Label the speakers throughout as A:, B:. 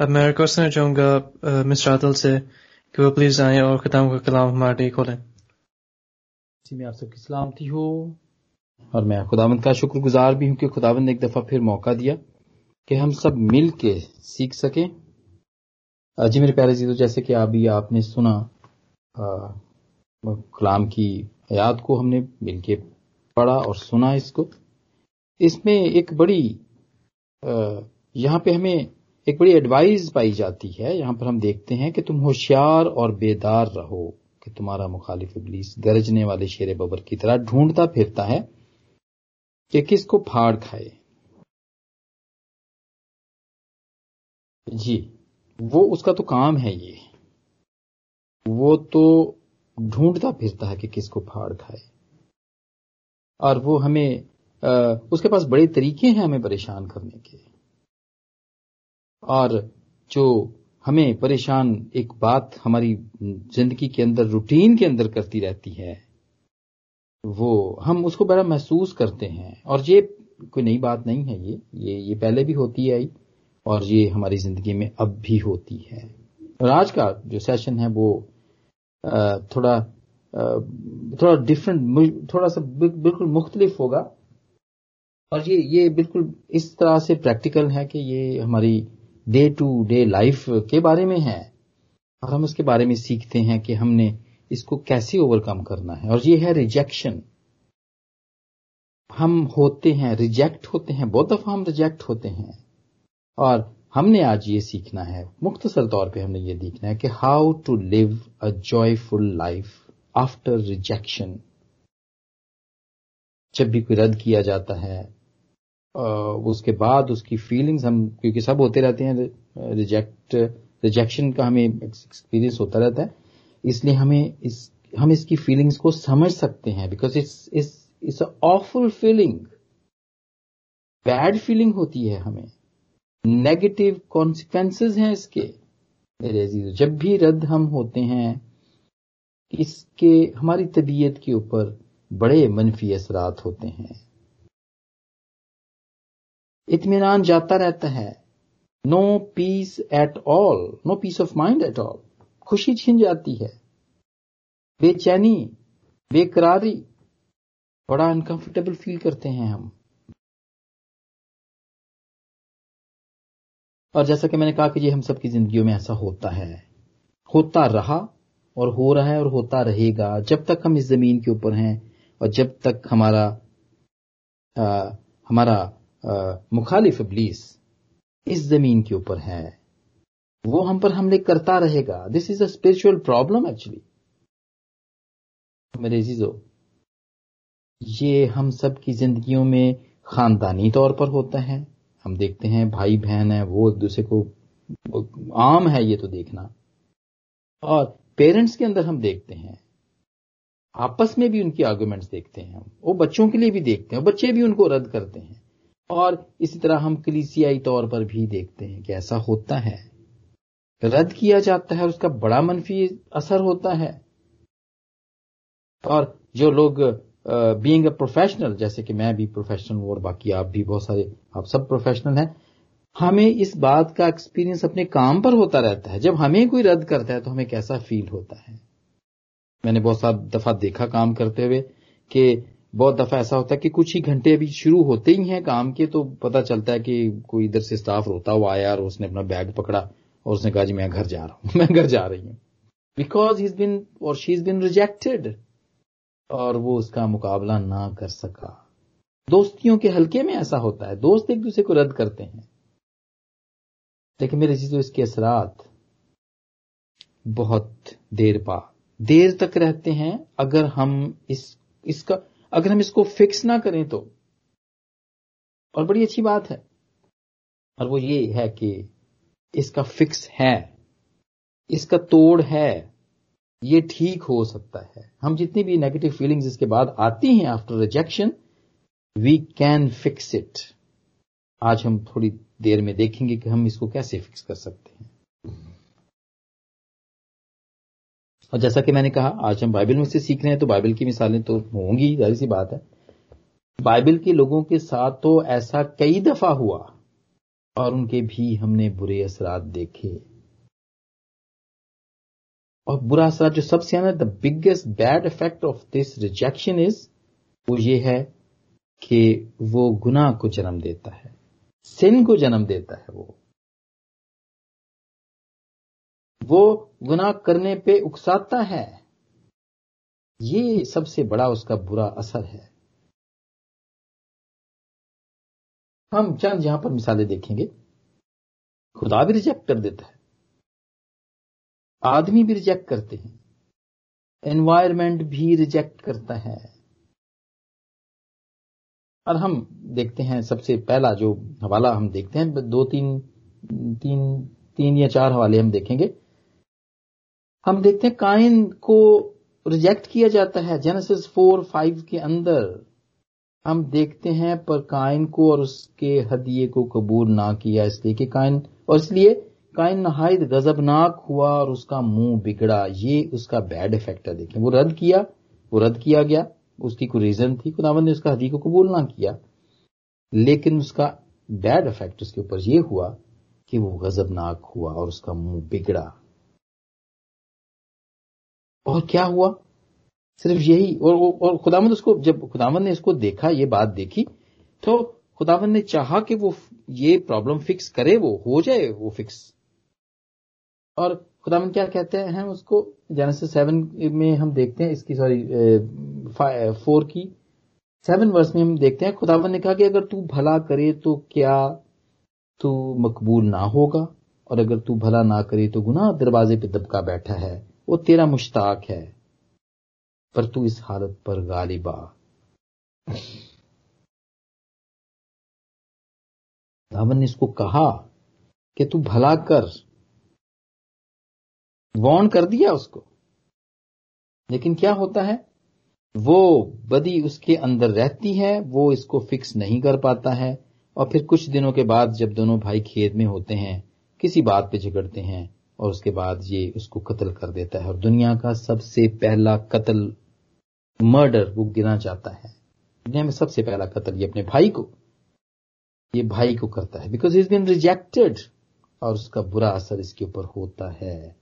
A: अब मैं रिक्वेस्ट करना चाहूँगा मिस्टर आदल से, कि वो प्लीज़ आए और खुदाम का कलाम हमारे लिए खोलें।
B: जी, मैं आप सबकी सलामती हो। और मैं खुदावंत का शुक्रगुजार भी हूँ कि खुदावंत ने एक दफ़ा फिर मौका दिया कि हम सब मिल के सीख सकें। जी, मेरे प्यारे जीतो जैसे कि अभी आपने सुना कलाम की आयात को हमने मिलके पढ़ा और सुना इसको। इसमें एक बड़ी यहाँ पे हमें एक बड़ी एडवाइस पाई जाती है। यहाँ पर हम देखते हैं कि तुम होशियार और बेदार रहो कि तुम्हारा मुखालिफ इबलीस गरजने वाले शेर बबर की तरह ढूंढता फिरता है कि किसको फाड़ खाए। जी वो उसका तो काम है ये। वो तो ढूंढता फिरता है कि किसको फाड़ खाए। और वो हमें आ, उसके पास बड़े तरीके हैं हमें परेशान करने के। और जो हमें परेशान एक बात हमारी ज़िंदगी के अंदर, रूटीन के अंदर करती रहती है, वो हम उसको बड़ा महसूस करते हैं। और ये कोई नई बात नहीं है ये। ये ये पहले भी होती आई, और ये हमारी ज़िंदगी में अब भी होती है। और आज का जो सेशन है वो थोड़ा थोड़ा डिफरेंट थोड़ा सा बिल्कुल मुख्तलिफ़ होगा। और ये ये बिल्कुल इस तरह से प्रैक्टिकल है कि ये हमारी डे टू डे लाइफ के बारे में है। और हम उसके बारे में सीखते हैं कि हमने इसको कैसे ओवरकम करना है। और ये है रिजेक्शन हम होते हैं रिजेक्ट होते हैं, बहुत दफ़ा हम रिजेक्ट होते हैं। और हमने आज ये सीखना है मुख्तसर तौर पे हमने ये देखना है कि how to live a joyful life after rejection जब भी कोई रद्द किया जाता है उसके बाद उसकी फीलिंग्स हम, क्योंकि सब होते रहते हैं रिजेक्ट रिजेक्शन का हमें एक्सपीरियंस होता रहता है। इसलिए हमें इस, हम इसकी फीलिंग्स को समझ सकते हैं because it's it's it's awful feeling bad feeling होती है हमें। नेगेटिव कॉन्सिक्वेंसेस हैं इसके। मेरे अज़ीज़, जब भी रद्द हम होते हैं, इसके, हमारी तबीयत के ऊपर बड़े मनफी असरात होते हैं। इतमान जाता रहता है। No peace at all no peace of mind at all खुशी छीन जाती है। बेचैनी बेकरारी बड़ा अनकंफर्टेबल फील करते हैं हम। और जैसा कि मैंने कहा कि ये हम सबकी जिंदगियों में ऐसा होता है। होता रहा और हो रहा है और होता रहेगा। जब तक हम इस ज़मीन के ऊपर हैं और जब तक हमारा आ, हमारा मुखालिफ इबलीस इस ज़मीन के ऊपर है। वो हम पर हमले करता रहेगा। This is a spiritual problem actually मेरे जीजो ये हम सब की जिंदगियों में खानदानी तौर पर होता है। हम देखते हैं भाई बहन है, वो एक दूसरे को आम है ये तो देखना। और पेरेंट्स के अंदर हम देखते हैं। आपस में भी उनकी आर्ग्यूमेंट्स देखते हैं हम। वो बच्चों के लिए भी देखते हैं, बच्चे भी उनको रद्द करते हैं। और इसी तरह हम कलीसियाई तौर पर भी देखते हैं कि ऐसा होता है। रद्द किया जाता है उसका बड़ा मनफी असर होता है। और जो लोग बीइंग अ प्रोफेशनल जैसे कि मैं भी प्रोफेशनल हूँ और बाकी आप भी बहुत सारे, आप सब प्रोफेशनल हैं, हमें इस बात का एक्सपीरियंस अपने काम पर होता रहता है। जब हमें कोई रद्द करता है तो हमें कैसा फील होता है? मैंने बहुत सारा दफ़ा देखा काम करते हुए कि बहुत दफ़ा ऐसा होता है कि कुछ ही घंटे अभी शुरू होते ही हैं काम के तो पता चलता है कि कोई इधर से स्टाफ रोता हुआ आया और उसने अपना बैग पकड़ा और उसने कहा, जी, मैं घर जा रहा हूँ, मैं घर जा रही हूँ। बिकॉज़ ही बिन और शी इज़ बिन रिजेक्टेड और वो उसका मुकाबला ना कर सका। दोस्तियों के हल्के में ऐसा होता है, दोस्त एक दूसरे को रद्द करते हैं। लेकिन मेरे चीज़ों, इसके असरात बहुत देर पा, देर तक रहते हैं, अगर हम इस, इसका अगर हम इसको फिक्स ना करें तो। और बड़ी अच्छी बात है। और वो ये है कि इसका फिक्स है, इसका तोड़ है, ये ठीक हो सकता है। हम जितनी भी नेगेटिव फीलिंग्स इसके बाद आती हैं after rejection we can fix it आज हम थोड़ी देर में देखेंगे कि हम इसको कैसे फिक्स कर सकते हैं। और जैसा कि मैंने कहा, आज हम बाइबल में से सीख रहे हैं तो बाइबल की मिसालें तो होंगी, ज़ाहिर सी बात है। बाइबल के लोगों के साथ तो ऐसा कई दफ़ा हुआ, और उनके भी हमने बुरे असरात देखे। और बुरा असरा जो सबसे ज़्यादा the biggest bad effect of this rejection is वो ये है कि वो गुनाह को जन्म देता है। सिन को जन्म देता है वो। वो गुनाह करने पे उकसाता है। ये सबसे बड़ा उसका बुरा असर है। हम चंद यहाँ पर मिसालें देखेंगे। खुदा भी रिजेक्ट कर देता है। आदमी भी रिजेक्ट करते हैं। एनवायरमेंट भी रिजेक्ट करता है। और हम देखते हैं सबसे पहला जो हवाला हम देखते हैं दो तीन तीन तीन या चार हवाले हम देखेंगे। हम देखते हैं काइन को रिजेक्ट किया जाता है जेनेसिस फोर फाइव के अंदर। हम देखते हैं, पर काइन को और उसके हदिये को कबूल ना किया इसलिए कि काइन और इसलिए काइन नहायत गजबनाक हुआ और उसका मुँह बिगड़ा। ये उसका बैड इफ़ेक्ट है देखें वो रद्द किया, वो रद्द किया गया। उसकी कोई रीजन थी खुदावन ने उसका हदी को कबूल ना किया। लेकिन उसका बैड इफ़ेक्ट उसके ऊपर यह हुआ कि वो गजबनाक हुआ और उसका मुँह बिगड़ा। और क्या हुआ? सिर्फ़ यही, और और खुदावंद उसको, जब खुदावंद ने इसको देखा, ये बात देखी तो खुदावंद ने चाहा कि वो ये प्रॉब्लम फिक्स करे, वो हो जाए, वो फिक्स। और खुदावंद क्या कहते हैं उसको? जेनेसिस सेवन में हम देखते हैं इसकी सॉरी फोर की। सेवन वर्ष में हम देखते हैं खुदावन ने कहा कि अगर तू भला करे तो क्या तू मकबूल ना होगा? और अगर तू भला ना करे तो गुना दरवाजे पे दबका बैठा है। वो तेरा मुश्ताक है, पर तू इस हालत पर गालिबा। खुदावन ने इसको कहा कि तू भला कर। वॉन कर दिया उसको। लेकिन क्या होता है? वो बदी उसके अंदर रहती है, वो इसको फिक्स नहीं कर पाता है, और फिर कुछ दिनों के बाद जब दोनों भाई खेत में होते हैं, किसी बात पे झगड़ते हैं और उसके बाद ये उसको कत्ल कर देता है। और दुनिया का सबसे पहला कत्ल मर्डर वो गिना जाता है। दुनिया में सबसे पहला कत्ल ये अपने भाई को, ये भाई को करता है। बिकॉज़ इज़ बिन रिजेक्टेड और उसका बुरा असर इसके ऊपर होता है।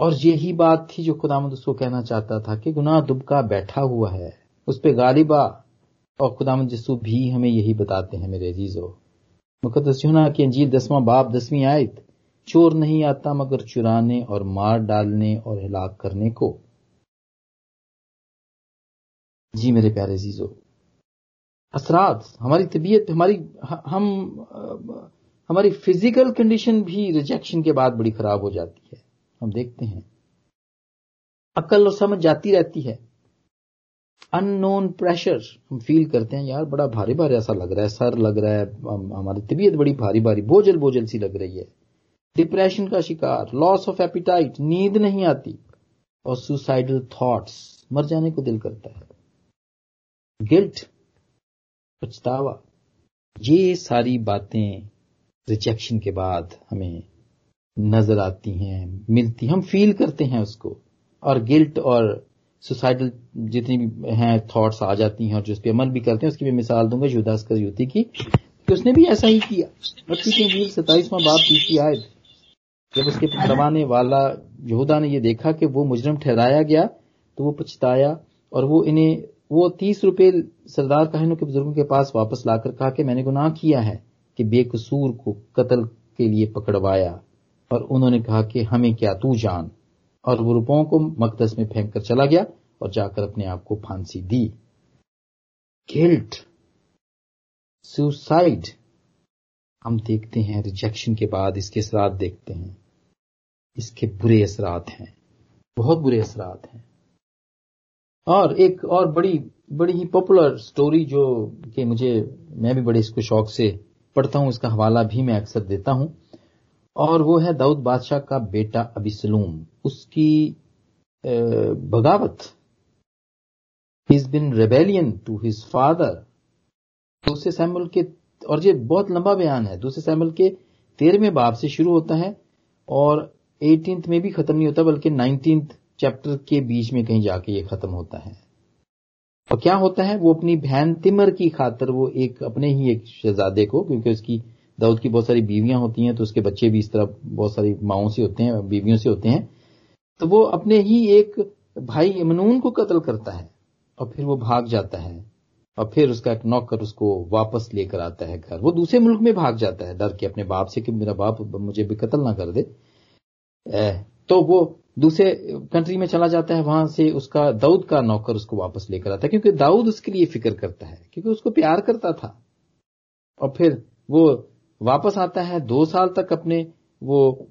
B: और यही बात थी जो खुदामद उसको कहना चाहता था कि गुनाह दुबका बैठा हुआ है, उस पर गालिबा और खुदामद जस्सू भी हमें यही बताते हैं मेरे अजीजो। मुकदस यूना की अंजील दसवां बाप दसवीं आयत। चोर नहीं आता मगर चुराने और मार डालने और हिलाक करने को। जी मेरे प्यारे जीजो असरात, हमारी तबीयत, हमारी, हम, हमारी फ़िज़िकल कंडीशन भी रिजेक्शन के बाद बड़ी खराब हो जाती है। हम देखते हैं। अकल और समझ जाती रहती है। अननोन प्रेशर हम फील करते हैं, यार बड़ा भारी भारी ऐसा लग रहा है, सर लग रहा है हमारी तबीयत बड़ी भारी भारी बोझल बोझल सी लग रही है। डिप्रेशन का शिकार लॉस ऑफ़ एपिटाइट नींद नहीं आती और सुसाइडल थॉट्स मर जाने को दिल करता है। गिल्ट पछतावा, ये सारी बातें रिजेक्शन के बाद हमें नज़र आती हैं, मिलती हम फील करते हैं उसको। और गिल्ट और सुसाइडल जितनी भी हैं थॉट्स आ जाती हैं और जिस पर अमल भी करते हैं, उसकी भी मिसाल दूँगा युदास कर युति की, कि उसने भी ऐसा ही किया। सताइसवां बाप तीसरी आयत जब उसके पकड़वाने वाला यहूदा ने यह देखा कि वो मुजरम ठहराया गया तो वो पछताया और वो इन्हें, वो तीस रुपए सरदार कहनों के बुज़ुर्गों के पास वापस लाकर कहा कि मैंने गुनाह किया है कि बेकसूर को कत्ल के लिए पकड़वाया और उन्होंने कहा कि हमें क्या, तू जान। और वो रुपयों को मकदस में फेंक कर चला गया और जाकर अपने आप को फांसी दी। गिल्ट। सुसाइड। हम देखते हैं रिजेक्शन के बाद इसके असरात देखते हैं। इसके बुरे असरात हैं। बहुत बुरे असरात हैं। और एक और बड़ी बड़ी ही पॉपुलर स्टोरी जो कि मुझे, मैं भी बड़े इसको शौक से पढ़ता हूँ, इसका हवाला भी मैं अक्सर देता हूँ। और वो है दाऊद बादशाह का बेटा अबिसलूम। उसकी बगावत his been rebellion to his father दूसरे सैमुल के और ये बहुत लंबा बयान है। दूसरे सैमुअल के तेरहवें बाब से शुरू होता है और एटीन में भी खत्म नहीं होता, बल्कि नाइनटीन चैप्टर के बीच में कहीं जाके ये खत्म होता है। और क्या होता है? वो अपनी बहन तिमर की खातर वो एक अपने ही एक शहजादे को, क्योंकि उसकी दाऊद की बहुत सारी बीवियाँ होती हैं तो उसके बच्चे भी इस तरह बहुत सारी माओ से होते हैं, बीवियों से होते हैं। तो वो अपने ही एक भाई इमनून को कत्ल करता है और फिर वो भाग जाता है। और फिर उसका एक नौकर उसको वापस लेकर आता है घर। वो दूसरे मुल्क में भाग जाता है, डर के अपने बाप से कि मेरा बाप मुझे भी कत्ल ना कर दे। तो वो दूसरे कंट्री में चला जाता है, वहाँ से उसका दाऊद का नौकर उसको वापस लेकर आता है, क्योंकि दाऊद उसके लिए फ़िक्र करता है, क्योंकि उसको प्यार करता था। और फिर वो वापस आता है, दो साल तक अपने वो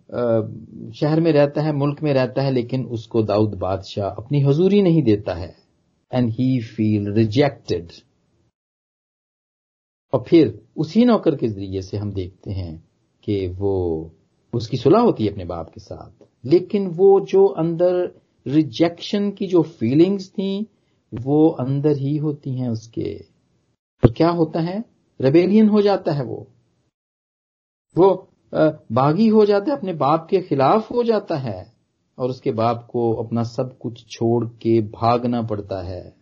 B: शहर में रहता है, मुल्क में रहता है, लेकिन उसको दाऊद बादशाह अपनी हजूरी नहीं देता है। एंड ही फील रिजेक्टेड और फिर उसी नौकर के ज़रिए से हम देखते हैं कि वो, उसकी सुलह होती है अपने बाप के साथ। लेकिन वो जो अंदर रिजेक्शन की जो फीलिंग्स थी, वो अंदर ही होती हैं उसके। तो क्या होता है? रेबेलियन हो जाता है वो। वो बागी हो जाता है, अपने बाप के खिलाफ हो जाता है और उसके बाप को अपना सब कुछ छोड़ के भागना पड़ता है।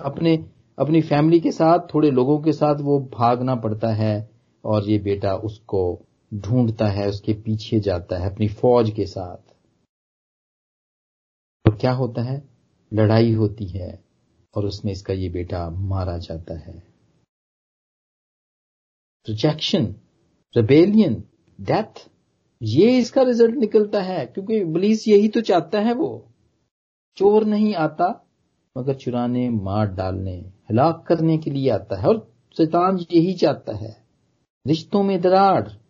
B: अपने अपनी फैमिली के साथ, थोड़े लोगों के साथ वो भागना पड़ता है और ये बेटा उसको ढूंढता है, उसके पीछे जाता है अपनी फौज के साथ। तो क्या होता है? लड़ाई होती है और उसमें इसका ये बेटा मारा जाता है। रिजेक्शन रेबेलियन डेथ ये इसका रिज़ल्ट निकलता है, क्योंकि पुलिस यही तो चाहता है वो। चोर नहीं आता, मगर चुराने, मार डालने। हलाक करने के लिए आता है और शैतान यही चाहता है। रिश्तों में दरार।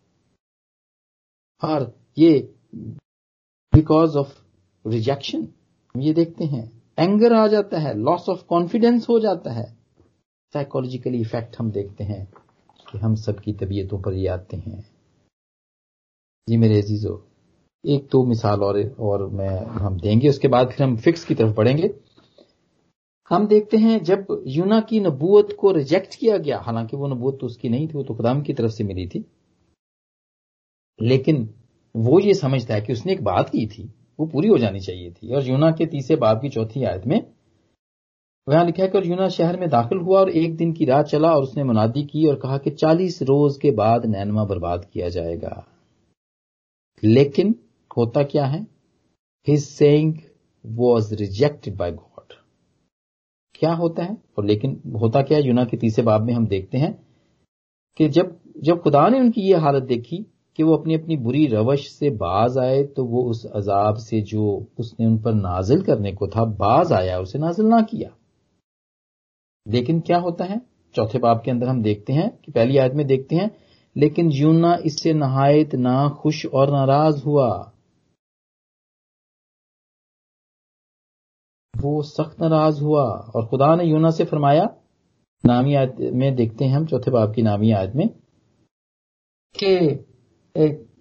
B: और ये बिकॉज़ ऑफ़ रिजेक्शन ये देखते हैं। एंगर आ जाता है लॉस ऑफ़ कॉन्फिडेंस हो जाता है। साइकोलॉजिकली इफ़ेक्ट हम देखते हैं कि हम सबकी तबीयतों पर ये आते हैं। जी मेरे अजीजो, एक तो मिसाल और और मैं, हम देंगे, उसके बाद फिर हम फिक्स की तरफ़ बढ़ेंगे। हम देखते हैं जब यूना की नबूत को रिजेक्ट किया गया, हालाँकि वो नबूत तो उसकी नहीं थी, वो तो खुदाम की तरफ़ से मिली थी। लेकिन वो ये समझता है कि उसने एक बात की थी, वो पूरी हो जानी चाहिए थी। और यूना के तीसरे बाब की चौथी आयत में वहाँ लिखा है कि और यूना शहर में दाखिल हुआ और एक दिन की रात चला और उसने मुनादी की और कहा कि चालीस रोज के बाद नैनमा बर्बाद किया जाएगा। लेकिन होता क्या है? His saying was rejected by God क्या होता है? और लेकिन होता क्या है? यूना के तीसरे बाब में हम देखते हैं कि जब जब खुदा ने उनकी ये हालत देखी कि वो अपनी अपनी बुरी रवश से बाज आए तो वो उस अजाब से जो उसने उन पर नाजिल करने को था, बाज आया, उसे नाजिल ना किया। लेकिन क्या होता है? चौथे बाब के अंदर हम देखते हैं कि पहली आयत में देखते हैं, लेकिन यूना इससे नहायत ना खुश और नाराज़ हुआ। वो सख्त नाराज़ हुआ और खुदा ने यूना से फरमाया, नामी आयत में देखते हैं हम चौथे बाब की नामी आयत में कि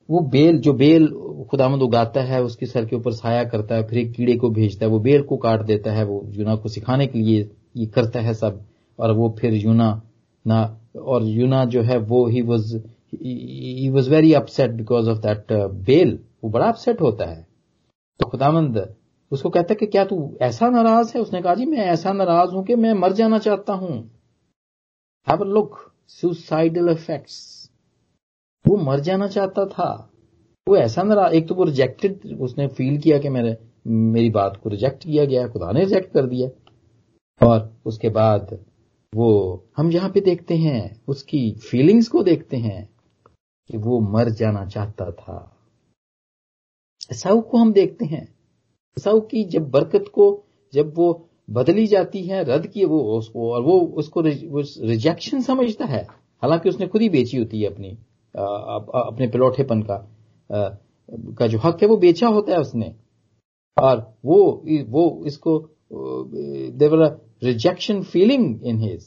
B: वो बेल, जो बेल खुदामंद उगाता है, उसकी सर के ऊपर साया करता है, फिर एक कीड़े को भेजता है, वो बेल को काट देता है, वो यूना को सिखाने के लिए ये करता है सब, और वो फिर यूना ना, और यूना जो है वो he was he was very upset because of that bell, वो बड़ा अपसेट होता है। तो खुदामंद उसको कहता है कि क्या तू ऐसा नाराज़ है? उसने कहा, जी, मैं ऐसा नाराज़ हूँ कि मैं मर जाना चाहता हूँ. Have a look suicidal effects वो मर जाना चाहता था। वो ऐसा नाराज़ एक तो वो रिजेक्टेड उसने फील किया कि मेरे मेरी बात को रिजेक्ट किया गया, खुदा ने रिजेक्ट कर दिया। और उसके बाद वो, हम यहाँ पे देखते हैं, उसकी फीलिंग्स को देखते हैं, कि वो मर जाना चाहता था। साउ को हम देखते हैं। साउ की जब बरकत को जब वो बदली जाती है रद्द किए वो उसको और वो उसको रिजेक्शन समझता है। हालाँकि उसने खुद ही बेची होती है अपनी आ, अपने पिलौठेपन का आ, का जो हक है वो बेचा होता है उसने। और वो वो इसको देवर rejection feeling in his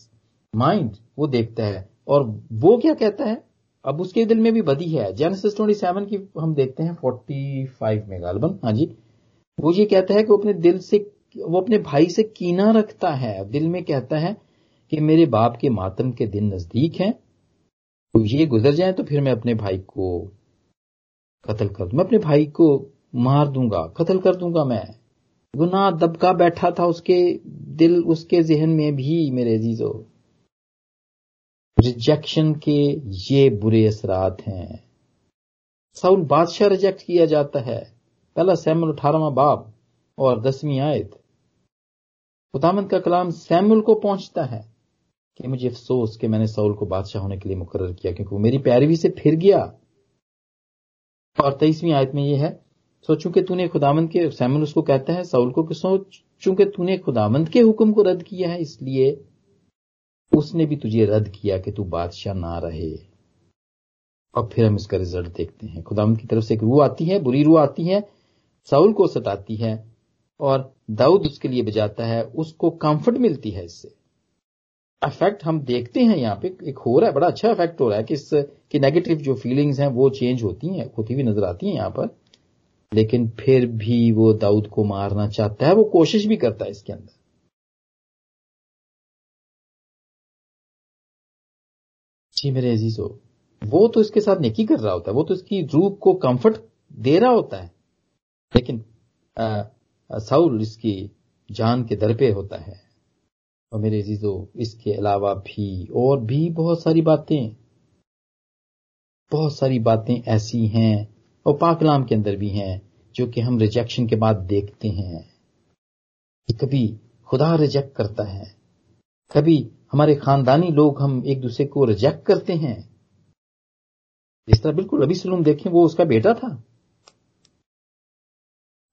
B: mind वो देखता है। और वो क्या कहता है? अब उसके दिल में भी बदी है। जेनेसिस 27 की हम देखते हैं 45 में गालबन हाँ जी। वो ये कहता है कि वो अपने दिल से, वो अपने भाई से कीना रखता है। दिल में कहता है कि मेरे बाप के मातम के दिन नज़दीक हैं तो ये गुजर जाए तो फिर मैं अपने भाई को कत्ल कर मैं अपने भाई को मार दूँगा, कत्ल कर दूँगा मैं। गुनाह दबका बैठा था उसके दिल, उसके जहन में भी मेरे अजीजो। रिजेक्शन के ये बुरे असरात हैं। साउल बादशाह रिजेक्ट किया जाता है। पहला सैमुल अठारहवा बाब और दसवीं आयत। खुदामंद का कलाम सैमुल को पहुँचता है कि मुझे अफसोस कि मैंने सऊल को बादशाह होने के लिए मुकर किया, क्योंकि वो मेरी पैरवी से फिर गया। और तेईसवीं आयत में यह है, सोचू कि तूने खुदामंद के सैमुल उसको कहता है, सऊल को कि सोच चूँकि तूने खुदामंद के हुक्म को रद्द किया है, इसलिए उसने भी तुझे रद्द किया कि तू बादशाह ना रहे। और फिर हम इसका रिज़ल्ट देखते हैं। खुदामंद की तरफ़ से एक रूह आती है, बुरी रूह आती है साउल को सताती है और दाऊद उसके लिए बजाता है, उसको कंफर्ट मिलती है इससे। इफ़ेक्ट हम देखते हैं यहाँ पे, एक हो रहा है, बड़ा अच्छा इफ़ेक्ट हो रहा है कि इस कि नेगेटिव जो फीलिंग्स हैं वो चेंज होती हैं, होती हुई नज़र आती हैं यहाँ पर। लेकिन फिर भी वो दाऊद को मारना चाहता है, वो कोशिश भी करता है इसके अंदर। जी मेरे अजीजो, वो तो इसके साथ नेकी कर रहा होता है, वो तो इसकी रूप को कंफर्ट दे रहा होता है। लेकिन साउल इसकी जान के दर पे होता है। और मेरे अजीजो, इसके अलावा भी और भी बहुत सारी बातें, बहुत सारी बातें ऐसी हैं और पाकलाम के अंदर भी हैं जो कि हम रिजेक्शन के बाद देखते हैं। कभी खुदा रिजेक्ट करता है, कभी हमारे खानदानी लोग हम एक दूसरे को रिजेक्ट करते हैं। इस तरह बिल्कुल अभी सलूम देखें, वो उसका बेटा था।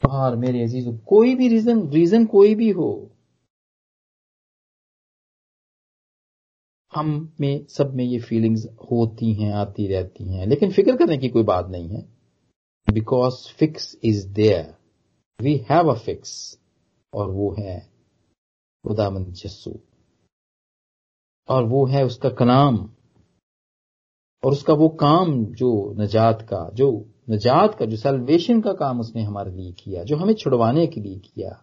B: और मेरे अज़ीज़, कोई भी रीजन रीजन कोई भी हो, हम में, सब में ये फीलिंग्स होती हैं, आती रहती हैं। लेकिन फ़िक्र करने की कोई बात नहीं है। Because fix is there we have a fix और वो है खुदामंद जस्सू और वो है उसका कलाम। और उसका वो काम जो नजात का, जो नजात का, जो सेल्वेशन का काम उसने हमारे लिए किया, जो हमें छुड़वाने के लिए किया,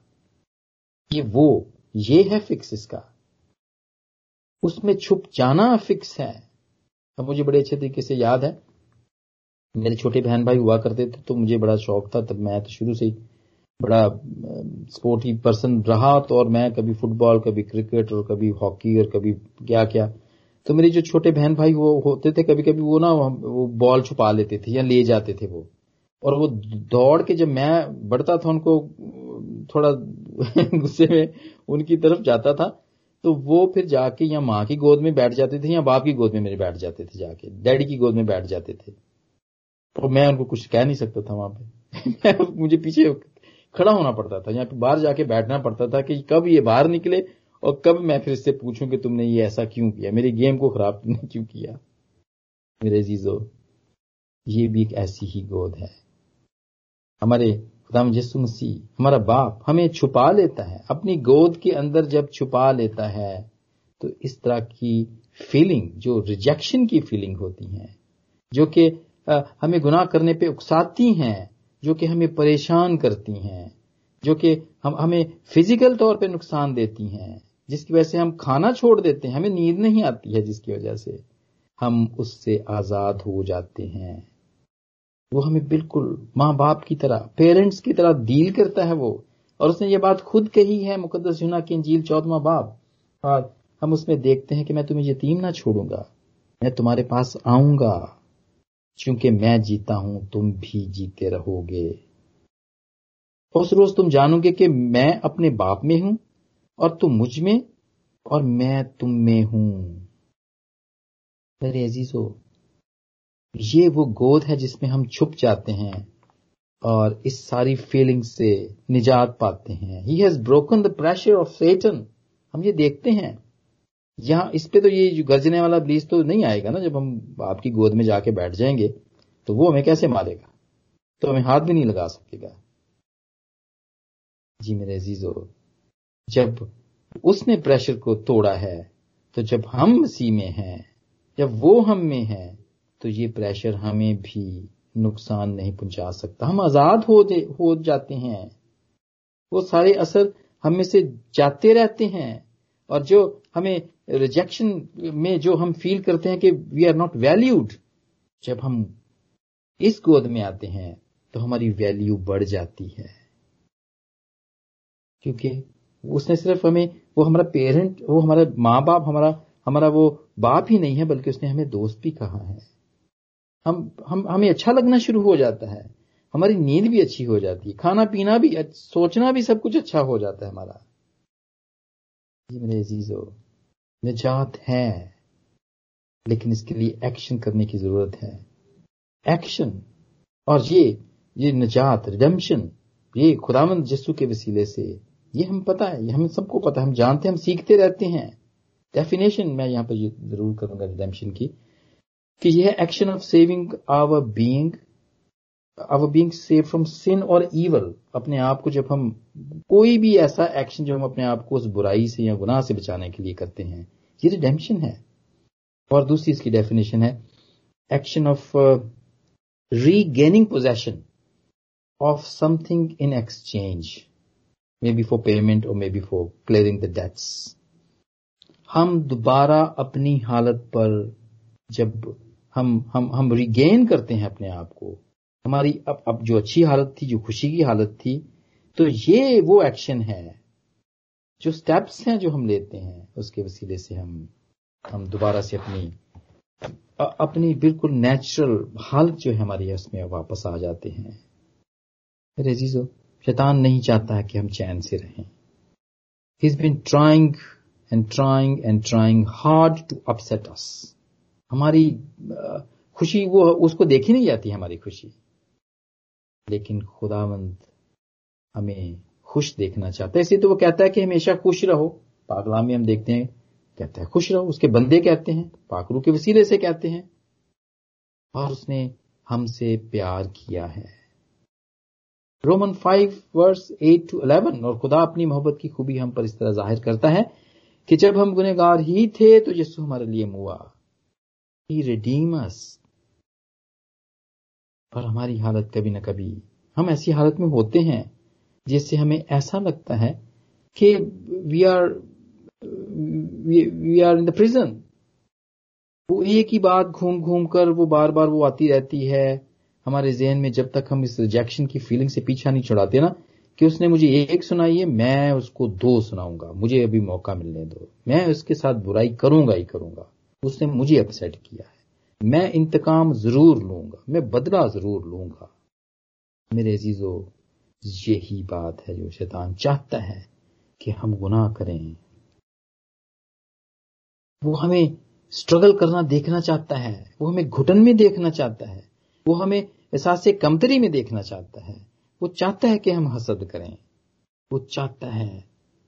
B: ये वो, ये है फिक्स इसका। उसमें छुप जाना फिक्स है। अब मुझे बड़े अच्छे तरीके से याद है, मेरे छोटे बहन भाई हुआ करते थे तो मुझे बड़ा शौक था, तब मैं तो शुरू से ही बड़ा स्पोर्टी पर्सन रहा तो और मैं कभी फुटबॉल कभी क्रिकेट और कभी हॉकी और कभी क्या क्या तो मेरे जो छोटे बहन भाई वो होते थे कभी कभी वो ना वो बॉल छुपा लेते थे या ले जाते थे वो। और वो दौड़ के जब मैं बढ़ता था, उनको थोड़ा गुस्से में उनकी तरफ़ जाता था तो वो फिर जाके या माँ की गोद में बैठ जाते थे या बाप की गोद में मेरे बैठ जाते थे जाके, डैडी की गोद में बैठ जाते थे। और मैं उनको कुछ कह नहीं सकता था वहाँ पे। मुझे पीछे खड़ा होना पड़ता था, या बाहर जाके बैठना पड़ता था कि कब ये बाहर निकले और कब मैं फिर इससे पूछूँ कि तुमने ये ऐसा क्यों किया? मेरी गेम को खराब तुमने क्यों किया? मेरे जीजो ये भी एक ऐसी ही गोद है। हमारे खुदाम यसु मसीह, हमारा बाप हमें छुपा लेता है। अपनी गोद के अंदर जब छुपा लेता है तो इस तरह की फीलिंग जो रिजेक्शन की फीलिंग होती है, जो कि हमें गुनाह करने पे उकसाती हैं, जो कि हमें परेशान करती हैं, जो कि हम, हमें फ़िज़िकल तौर पे नुकसान देती हैं। जिसकी वजह से हम खाना छोड़ देते हैं, हमें नींद नहीं आती है जिसकी वजह से हम उससे आज़ाद हो जाते हैं। वो हमें बिल्कुल माँ बाप की तरह, पेरेंट्स की तरह डील करता है वो। और उसने ये बात खुद कही है मुकदस यूना की इंजील चौदवा बाप और हम उसमें देखते हैं कि मैं तुम्हें यतीम ना छोड़ूँगा, मैं तुम्हारे पास आऊँगा। क्योंकि मैं जीता हूँ, तुम भी जीते रहोगे। उस रोज तुम जानोगे कि मैं अपने बाप में हूँ और तुम मुझमें और मैं तुम में हूँ। मेरे अजीजो, ये वो गोद है जिसमें हम छुप जाते हैं और इस सारी फीलिंग से निजात पाते हैं। He has broken the pressure of Satan हम ये देखते हैं। यहाँ इस पे तो ये जो गर्जने वाला ब्लीज तो नहीं आएगा ना, जब हम आपकी गोद में जाके बैठ जाएँगे तो वो हमें कैसे मारेगा? तो हमें हाथ भी नहीं लगा सकेगा। जी मेरे अजीजो जब उसने प्रेशर को तोड़ा है तो जब हम मसीह में हैं, जब वो हम में है तो ये प्रेशर हमें भी नुकसान नहीं पहुँचा सकता। हम आज़ाद हो हो जाते हैं। वो सारे असर हमें से जाते रहते हैं। और जो हमें रिजेक्शन में जो हम फील करते हैं कि वी आर नॉट वैल्यूड जब हम इस गोद में आते हैं तो हमारी वैल्यू बढ़ जाती है। क्योंकि उसने सिर्फ़ हमें, वो हमारा पेरेंट वो हमारा माँ बाप हमारा हमारा वो बाप ही नहीं है, बल्कि उसने हमें दोस्त भी कहा है। हम हम, हमें अच्छा लगना शुरू हो जाता है। हमारी नींद भी अच्छी हो जाती है। खाना पीना भी, सोचना भी सब कुछ अच्छा हो जाता है हमारा। मेरे अजीजो, निजात है, लेकिन इसके लिए एक्शन करने की ज़रूरत है। एक्शन और ये ये निजात रिडम्शन ये खुदामंद जस्सू के वसीले से ये हम पता है, ये हमें सबको पता है, हम जानते हैं, हम सीखते रहते हैं। डेफिनेशन मैं यहाँ पर ज़रूर करूँगा रिडेम्पशन की, कि यह action of saving our being our being save from sin और ईवल अपने आप को जब हम कोई भी ऐसा एक्शन जो हम अपने आप को उस बुराई से या गुनाह से बचाने के लिए करते हैं, ये रिडेम्पशन है। और दूसरी इसकी डेफिनेशन है action of regaining possession of something in exchange for payment और may be for clearing the debts हम दोबारा अपनी हालत पर जब हम हम हम रिगेन करते हैं अपने आप को, हमारी अब अब जो अच्छी हालत थी, जो खुशी की हालत थी तो ये वो एक्शन है, जो स्टेप्स हैं जो हम लेते हैं, उसके वसीले से हम हम दोबारा से अपनी अपनी बिल्कुल नेचुरल हालत जो है हमारी उसमें वापस आ जाते हैं। मेरे जीजो शैतान नहीं चाहता है कि हम चैन से रहें। He been trying and trying and trying hard to upset us हमारी खुशी वो, उसको देखी नहीं जाती हमारी खुशी। लेकिन खुदावंद हमें खुश देखना चाहता है। इसलिए तो वो कहता है कि हमेशा खुश रहो। पागला में हम देखते हैं, कहता है, खुश रहो। उसके बंदे कहते हैं, पाकरू के वसीले से कहते हैं। और उसने हमसे प्यार किया है। Roman five verse eight to eleven और खुदा अपनी मोहब्बत की खूबी हम पर इस तरह ज़ाहिर करता है कि जब हम गुनेगार ही थे तो यीशु हमारे लिए मुआ। ही रिडीमस पर हमारी हालत कभी ना कभी, हम ऐसी हालत में होते हैं, जिससे हमें ऐसा लगता है कि we are we are in the prison वो एक ही बात घूम घूम कर, वो बार बार वो आती रहती है हमारे जहन में जब तक हम इस रिजेक्शन की फीलिंग से पीछा नहीं छुड़ाते ना, कि उसने मुझे एक सुनाई है, मैं उसको दो सुनाऊँगा। मुझे अभी मौका मिलने दो। मैं उसके साथ बुराई करूँगा ही करूँगा। उसने मुझे अपसेट किया है। मैं इंतकाम ज़रूर लूँगा। मैं बदला ज़रूर लूँगा। मेरे अजीजो, यही बात है जो शैतान चाहता है कि हम गुनाह करें। वो हमें स्ट्रगल करना देखना चाहता है। वो हमें घुटन में देखना चाहता है। वो हमें एहसास कमतरी में देखना चाहता है। वो चाहता है कि हम हसद करें। वो चाहता है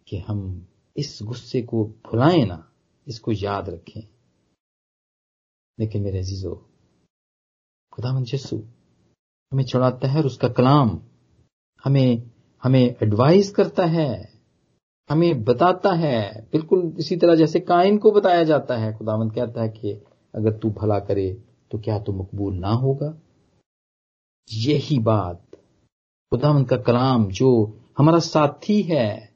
B: कि हम इस गुस्से को भुलाएँ ना, इसको याद रखें। लेकिन मेरे अजीजो, खुदा यस्सु हमें चढ़ाता है और उसका कलाम हमें हमें एडवाइस करता है, हमें बताता है। बिल्कुल इसी तरह जैसे कायन को बताया जाता है। खुदावंत कहता है कि अगर तू भला करे तो क्या तू मकबूल ना होगा? यही बात। खुदावंत का कलाम जो हमारा साथी है,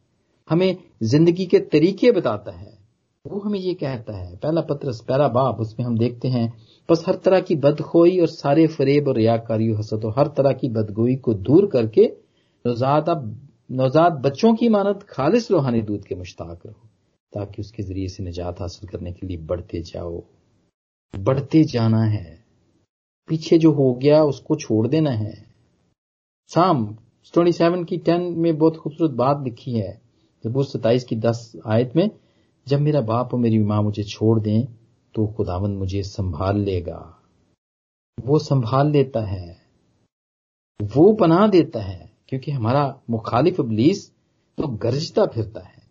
B: हमें ज़िंदगी के तरीके बताता है, वो हमें ये कहता है। पहला पत्रस, पहला बाप, उसमें हम देखते हैं, बस हर तरह की बदखोई और सारे फरेब और रियाकारी हसद और हर तरह की बदगोई को दूर करके नौजादा नौजाद बच्चों की मानत खालिश रूहानी दूध के मुश्ताक रहो, ताकि उसके ज़रिए से निजात हासिल करने के लिए बढ़ते जाओ। बढ़ते जाना है। पीछे जो हो गया, उसको छोड़ देना है। साम ट्वेंटी सेवन की टेन में बहुत खूबसूरत बात लिखी है। जब सताइस की दस आयत में, जब मेरा बाप और मेरी माँ मुझे छोड़ दें तो खुदावन मुझे संभाल लेगा। वो संभाल लेता है। वो बना देता है, क्योंकि हमारा मुखालिफ अबलीस तो गरजता फिरता है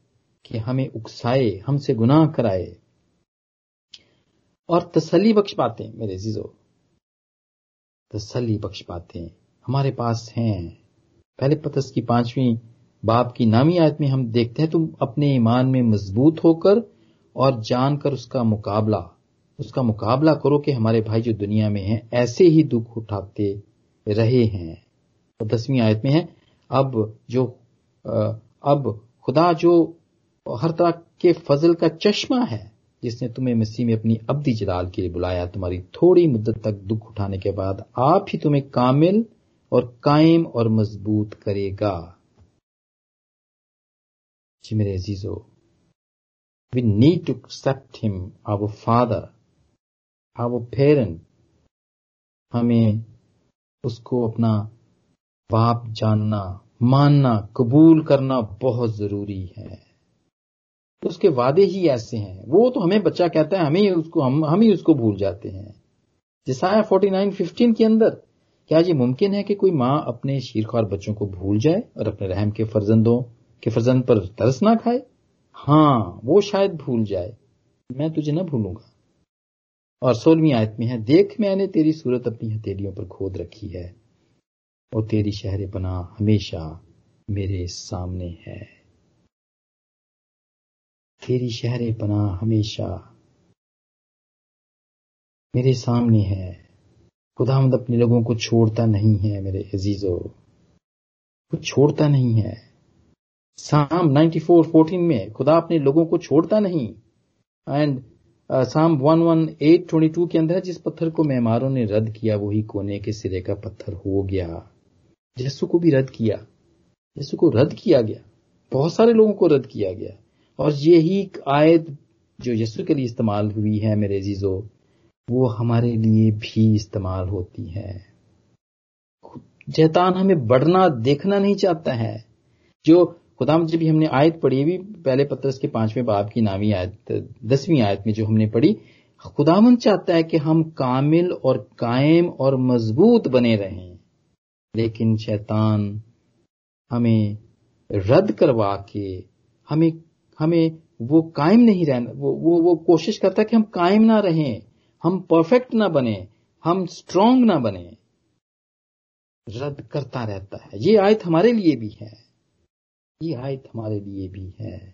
B: कि हमें उकसाए, हमसे गुनाह कराए। और तसली बख्श पाते मेरे जीजो तसली बख्श बातें हमारे पास हैं। पहले पतस की पांचवी बाप की नामी आयत में हम देखते हैं, तुम अपने ईमान में मज़बूत होकर और जानकर उसका मुकाबला उसका मुकाबला करो कि हमारे भाई जो दुनिया में हैं, ऐसे ही दुख उठाते रहे हैं। तो दसवीं आयत में है, अब जो अब खुदा जो हर तरह के फजल का चश्मा है जिसने तुम्हें मसीह में अपनी अब्दी जलाल के लिए बुलाया। तुम्हारी थोड़ी मुद्दत तक दुख उठाने के बाद आप ही तुम्हें कामिल और कायम और मज़बूत करेगा। जी मेरे अजीजो we need to accept him our father our parent हमें उसको अपना बाप जानना, मानना, कबूल करना बहुत ज़रूरी है। तो उसके वादे ही ऐसे हैं। वो तो हमें बच्चा कहता है, हमें उसको, हम हम ही उसको भूल जाते हैं। जिसाया फोर्टी नाइन, फिफ्टीन के अंदर, क्या ये मुमकिन है कि कोई माँ अपने शीरखार बच्चों को भूल जाए और अपने रहम के फर्जंदों, के फर्जंद पर तरस ना खाए? हाँ वो शायद भूल जाए। मैं तुझे ना भूलूँगा। और सोलहवीं आयत में है, देख मैंने तेरी सूरत अपनी हथेलियों पर खोद रखी है, और तेरी शहर बना हमेशा मेरे सामने है। तेरी शहर पना हमेशा। मेरे सामने है। खुदामद अपने लोगों को छोड़ता नहीं है मेरे अजीजो। वो छोड़ता नहीं है। साम 94 14 में खुदा अपने लोगों को छोड़ता नहीं। एंड साम 118 22 के अंदर जिस पत्थर को मेहमारों ने रद्द किया, वही कोने के सिरे का पत्थर हो गया। यीशु को भी रद्द किया। यीशु को रद्द किया गया। बहुत सारे लोगों को रद्द किया गया। और यही आयत जो यीशु के लिए इस्तेमाल हुई है, मेरे जीजो वो हमारे लिए भी इस्तेमाल होती है। जैतान हमें बढ़ना, देखना नहीं चाहता है। जो खुदाम जब भी हमने आयत पढ़ी भी पहले पत्रस के पाँचवें बाब की नामी आयत, दसवीं आयत में जो हमने पढ़ी खुदामन चाहता है कि हम कामिल और कायम और मज़बूत बने रहें। लेकिन शैतान हमें रद्द करवा के, हमें हमें वो कायम नहीं रहना, वो वो वो कोशिश करता है कि हम कायम ना रहें, हम परफेक्ट ना बने, हम स्ट्रांग ना बने। रद्द करता रहता है। ये आयत हमारे लिए भी है। ये आयत हमारे लिए भी है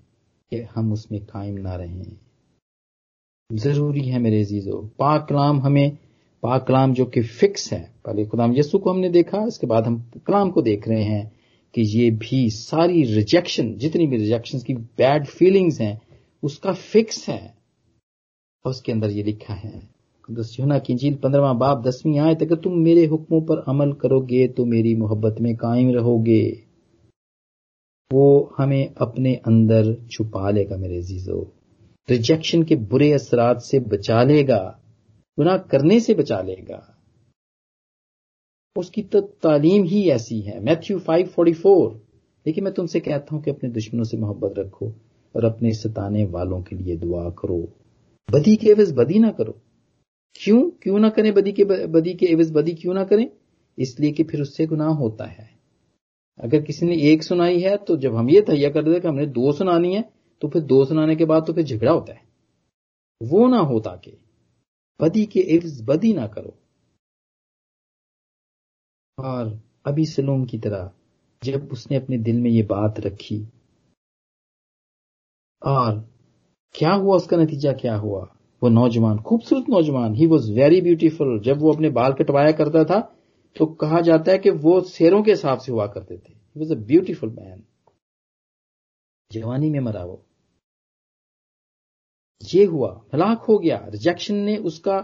B: कि हम उसमें कायम ना रहें। ज़रूरी है मेरे जीजो पाक कलाम हमें, पाक कलाम जो कि फिक्स है, पहले खुदाम यसु को हमने देखा, इसके बाद हम कलाम को देख रहे हैं। कि ये भी सारी रिजेक्शन जितनी भी रिजेक्शन की बैड फीलिंग्स हैं, उसका फिक्स है। और उसके अंदर ये लिखा है यूना की झील पंद्रवा बाप दसवीं आए अगर तुम मेरे हुक्मों पर अमल करोगे तो मेरी मोहब्बत में कायम रहोगे। वो हमें अपने अंदर छुपा लेगा मेरे जीजो रिजेक्शन के बुरे असरात से बचा लेगा, गुनाह करने से बचा लेगा। उसकी तो तालीम ही ऐसी है। मैथ्यू 544 लेकिन मैं तुमसे कहता हूँ कि अपने दुश्मनों से मोहब्बत रखो और अपने सताने वालों के लिए दुआ करो। बदी के एवज बदी ना करो। क्यों? क्यों ना करें बदी के बदी के एवज बदी क्यों ना करें? इसलिए कि फिर उससे गुनाह होता है। अगर किसी ने एक सुनाई है तो जब हम ये तैयार कर देते कि हमने दो सुनानी है तो फिर दो सुनाने के बाद तो फिर झगड़ा होता है। वो ना हो ताकि बदी के एवज बदी ना करो। और अभी सलोम की तरह जब उसने अपने दिल में ये बात रखी। और क्या हुआ उसका नतीजा क्या हुआ? वो नौजवान खूबसूरत नौजवान ही वॉज़ वेरी ब्यूटीफुल जब वो अपने बाल कटवाया करता था तो कहा जाता है कि वो शेरों के हिसाब से हुआ करते थे। वॉज़ अ ब्यूटीफुल मैन जवानी में मरा वो। ये हुआ हलाक हो गया। रिजेक्शन ने उसका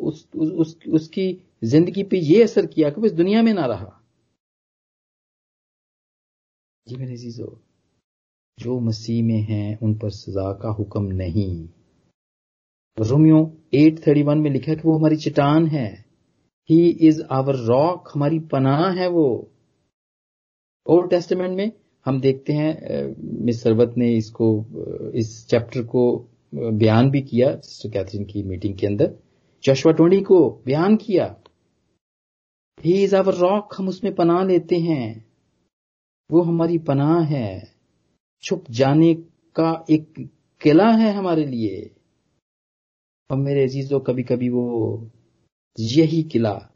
B: उस, उस, उस, उसकी ज़िंदगी पे ये असर किया कि इस दुनिया में ना रहा। जी मेरे जीजो जो मसीह में हैं, उन पर सजा का हुक्म नहीं। रोमियो 831 में लिखा कि वो हमारी चट्टान है। ही इज़ आवर रॉक हमारी पनाह है वो। ओल्ड टेस्टमेंट में हम देखते हैं मिस सरवत ने इसको इस चैप्टर को बयान भी किया, सिस्टर कैथरीन की मीटिंग के अंदर। जशवा टोनी को बयान किया। ही इज़ आवर रॉक हम उसमें पनाह लेते हैं, वो हमारी पनाह है। छुप जाने का एक किला है हमारे लिए। और मेरे अजीजों कभी कभी वो यही किला,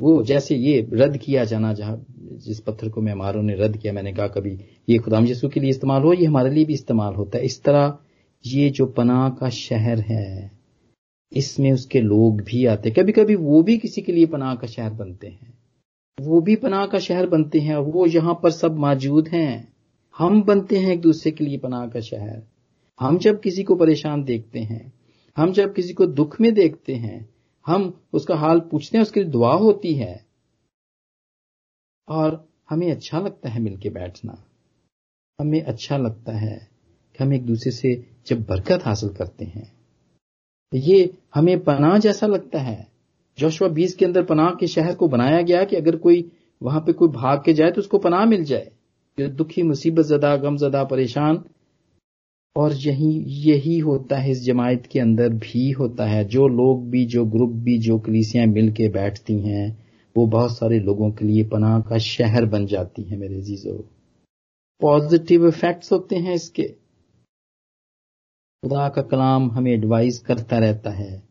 B: वो जैसे ये रद्द किया जाना, जहाँ जिस पत्थर को मेहमारों ने रद्द किया, मैंने कहा, कभी ये खुदाम यसु के लिए इस्तेमाल हो, ये हमारे लिए भी इस्तेमाल होता है। इस तरह ये जो पनाह का शहर है इसमें उसके लोग भी आते कभी कभी वो भी किसी के लिए पनाह का शहर बनते हैं। वो भी पनाह का शहर बनते हैं वो यहाँ पर सब मौजूद हैं। हम बनते हैं एक दूसरे के लिए पनाह का शहर। हम जब किसी को परेशान देखते हैं, हम जब किसी को दुख में देखते हैं, हम उसका हाल पूछते हैं, उसके लिए दुआ होती है। और हमें अच्छा लगता है मिलके बैठना। हमें अच्छा लगता है कि हम एक दूसरे से जब बरकत हासिल करते हैं। ये हमें पनाह जैसा लगता है। जोशवा बीस के अंदर पनाह के शहर को बनाया गया कि अगर कोई वहाँ पे कोई भाग के जाए तो उसको पनाह मिल जाए। जो दुखी, मुसीबत जदा, गम जदा, परेशान। और यही यही होता है इस जमायत के अंदर भी होता है। जो लोग भी, जो ग्रुप भी, जो कलीसियाँ मिल के बैठती हैं, वो बहुत सारे लोगों के लिए पनाह का शहर बन जाती है मेरे जीजो पॉजिटिव इफेक्ट्स होते हैं इसके। खुदा का कलाम हमें एडवाइस करता रहता है।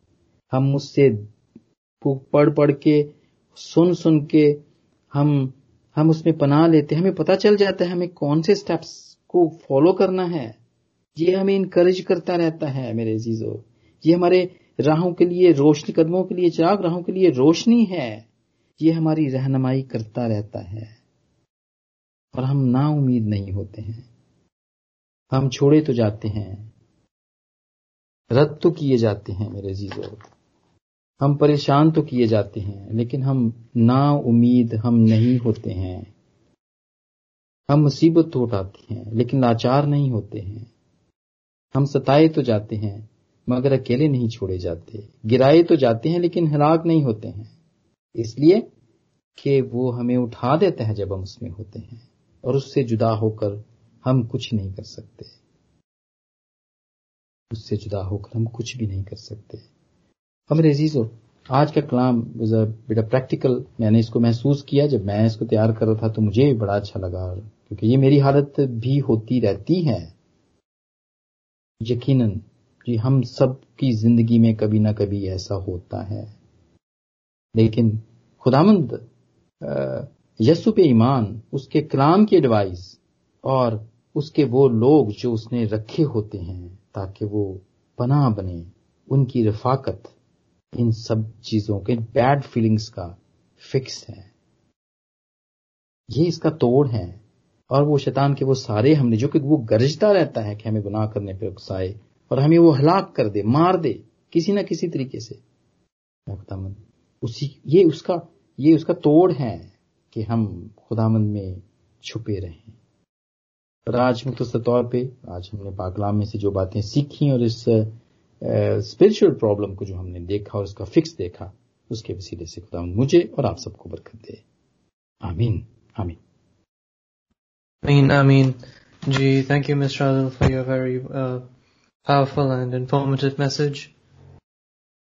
B: हम उससे पढ़ पढ़ के सुन सुन के हम हम उसमें पनाह लेते हैं। हमें पता चल जाता है हमें कौन से स्टेप्स को फॉलो करना है। ये हमें इनकरेज करता रहता है मेरे जीजो ये हमारे राहों के लिए रोशनी, कदमों के लिए चिराग राहों के लिए रोशनी है। ये हमारी रहनुमाई करता रहता है। और हम ना उम्मीद नहीं होते हैं। हम छोड़े तो जाते हैं। रद्द तो किए जाते हैं मेरे जीजो हम परेशान तो किए जाते हैं, लेकिन हम ना उम्मीद हम नहीं होते हैं। हम मुसीबत तो उठाते हैं, लेकिन लाचार नहीं होते हैं। हम सताए तो जाते हैं, मगर अकेले नहीं छोड़े जाते। गिराए तो जाते हैं, लेकिन हलाक नहीं होते हैं। इसलिए कि वो हमें उठा देते हैं जब हम उसमें होते हैं, और उससे जुदा होकर हम कुछ नहीं कर सकते। उससे जुदा होकर हम कुछ भी नहीं कर सकते। हम रेजीजो आज का कलाम बेटा प्रैक्टिकल मैंने इसको महसूस किया, जब मैं इसको तैयार कर रहा था तो मुझे बड़ा अच्छा लगा, क्योंकि ये मेरी हालत भी होती रहती है। यकीनन कि हम सब की ज़िंदगी में कभी ना कभी ऐसा होता है। लेकिन खुदामंद यसु पे ईमान, उसके कलाम की एडवाइस और उसके वो लोग जो उसने रखे होते हैं। ताकि वो पनाह बने, उनकी रफाकत इन सब चीज़ों के बैड फीलिंग्स का फिक्स है। ये इसका तोड़ है। और वो शैतान के वो सारे हमने जो कि वो गरजता रहता है कि हमें गुनाह करने पर उकसाए और हमें वो हलाक कर दे, मार दे, किसी ना किसी तरीके से। उसी, ये उसका ये उसका तोड़ है कि हम खुदामंद में छुपे रहें। आज मुख्तर तौर पे आज हमने पाकलाम में से जो बातें सीखी और इस स्पिरिचुअल प्रॉब्लम को जो हमने देखा और उसका फिक्स देखा उसके वसीले से खुदा मुझे और आप सबको बरकत दे आमीन आमीन
A: आमीन thank you, Mr. Adil, for your very uh, powerful and informative message.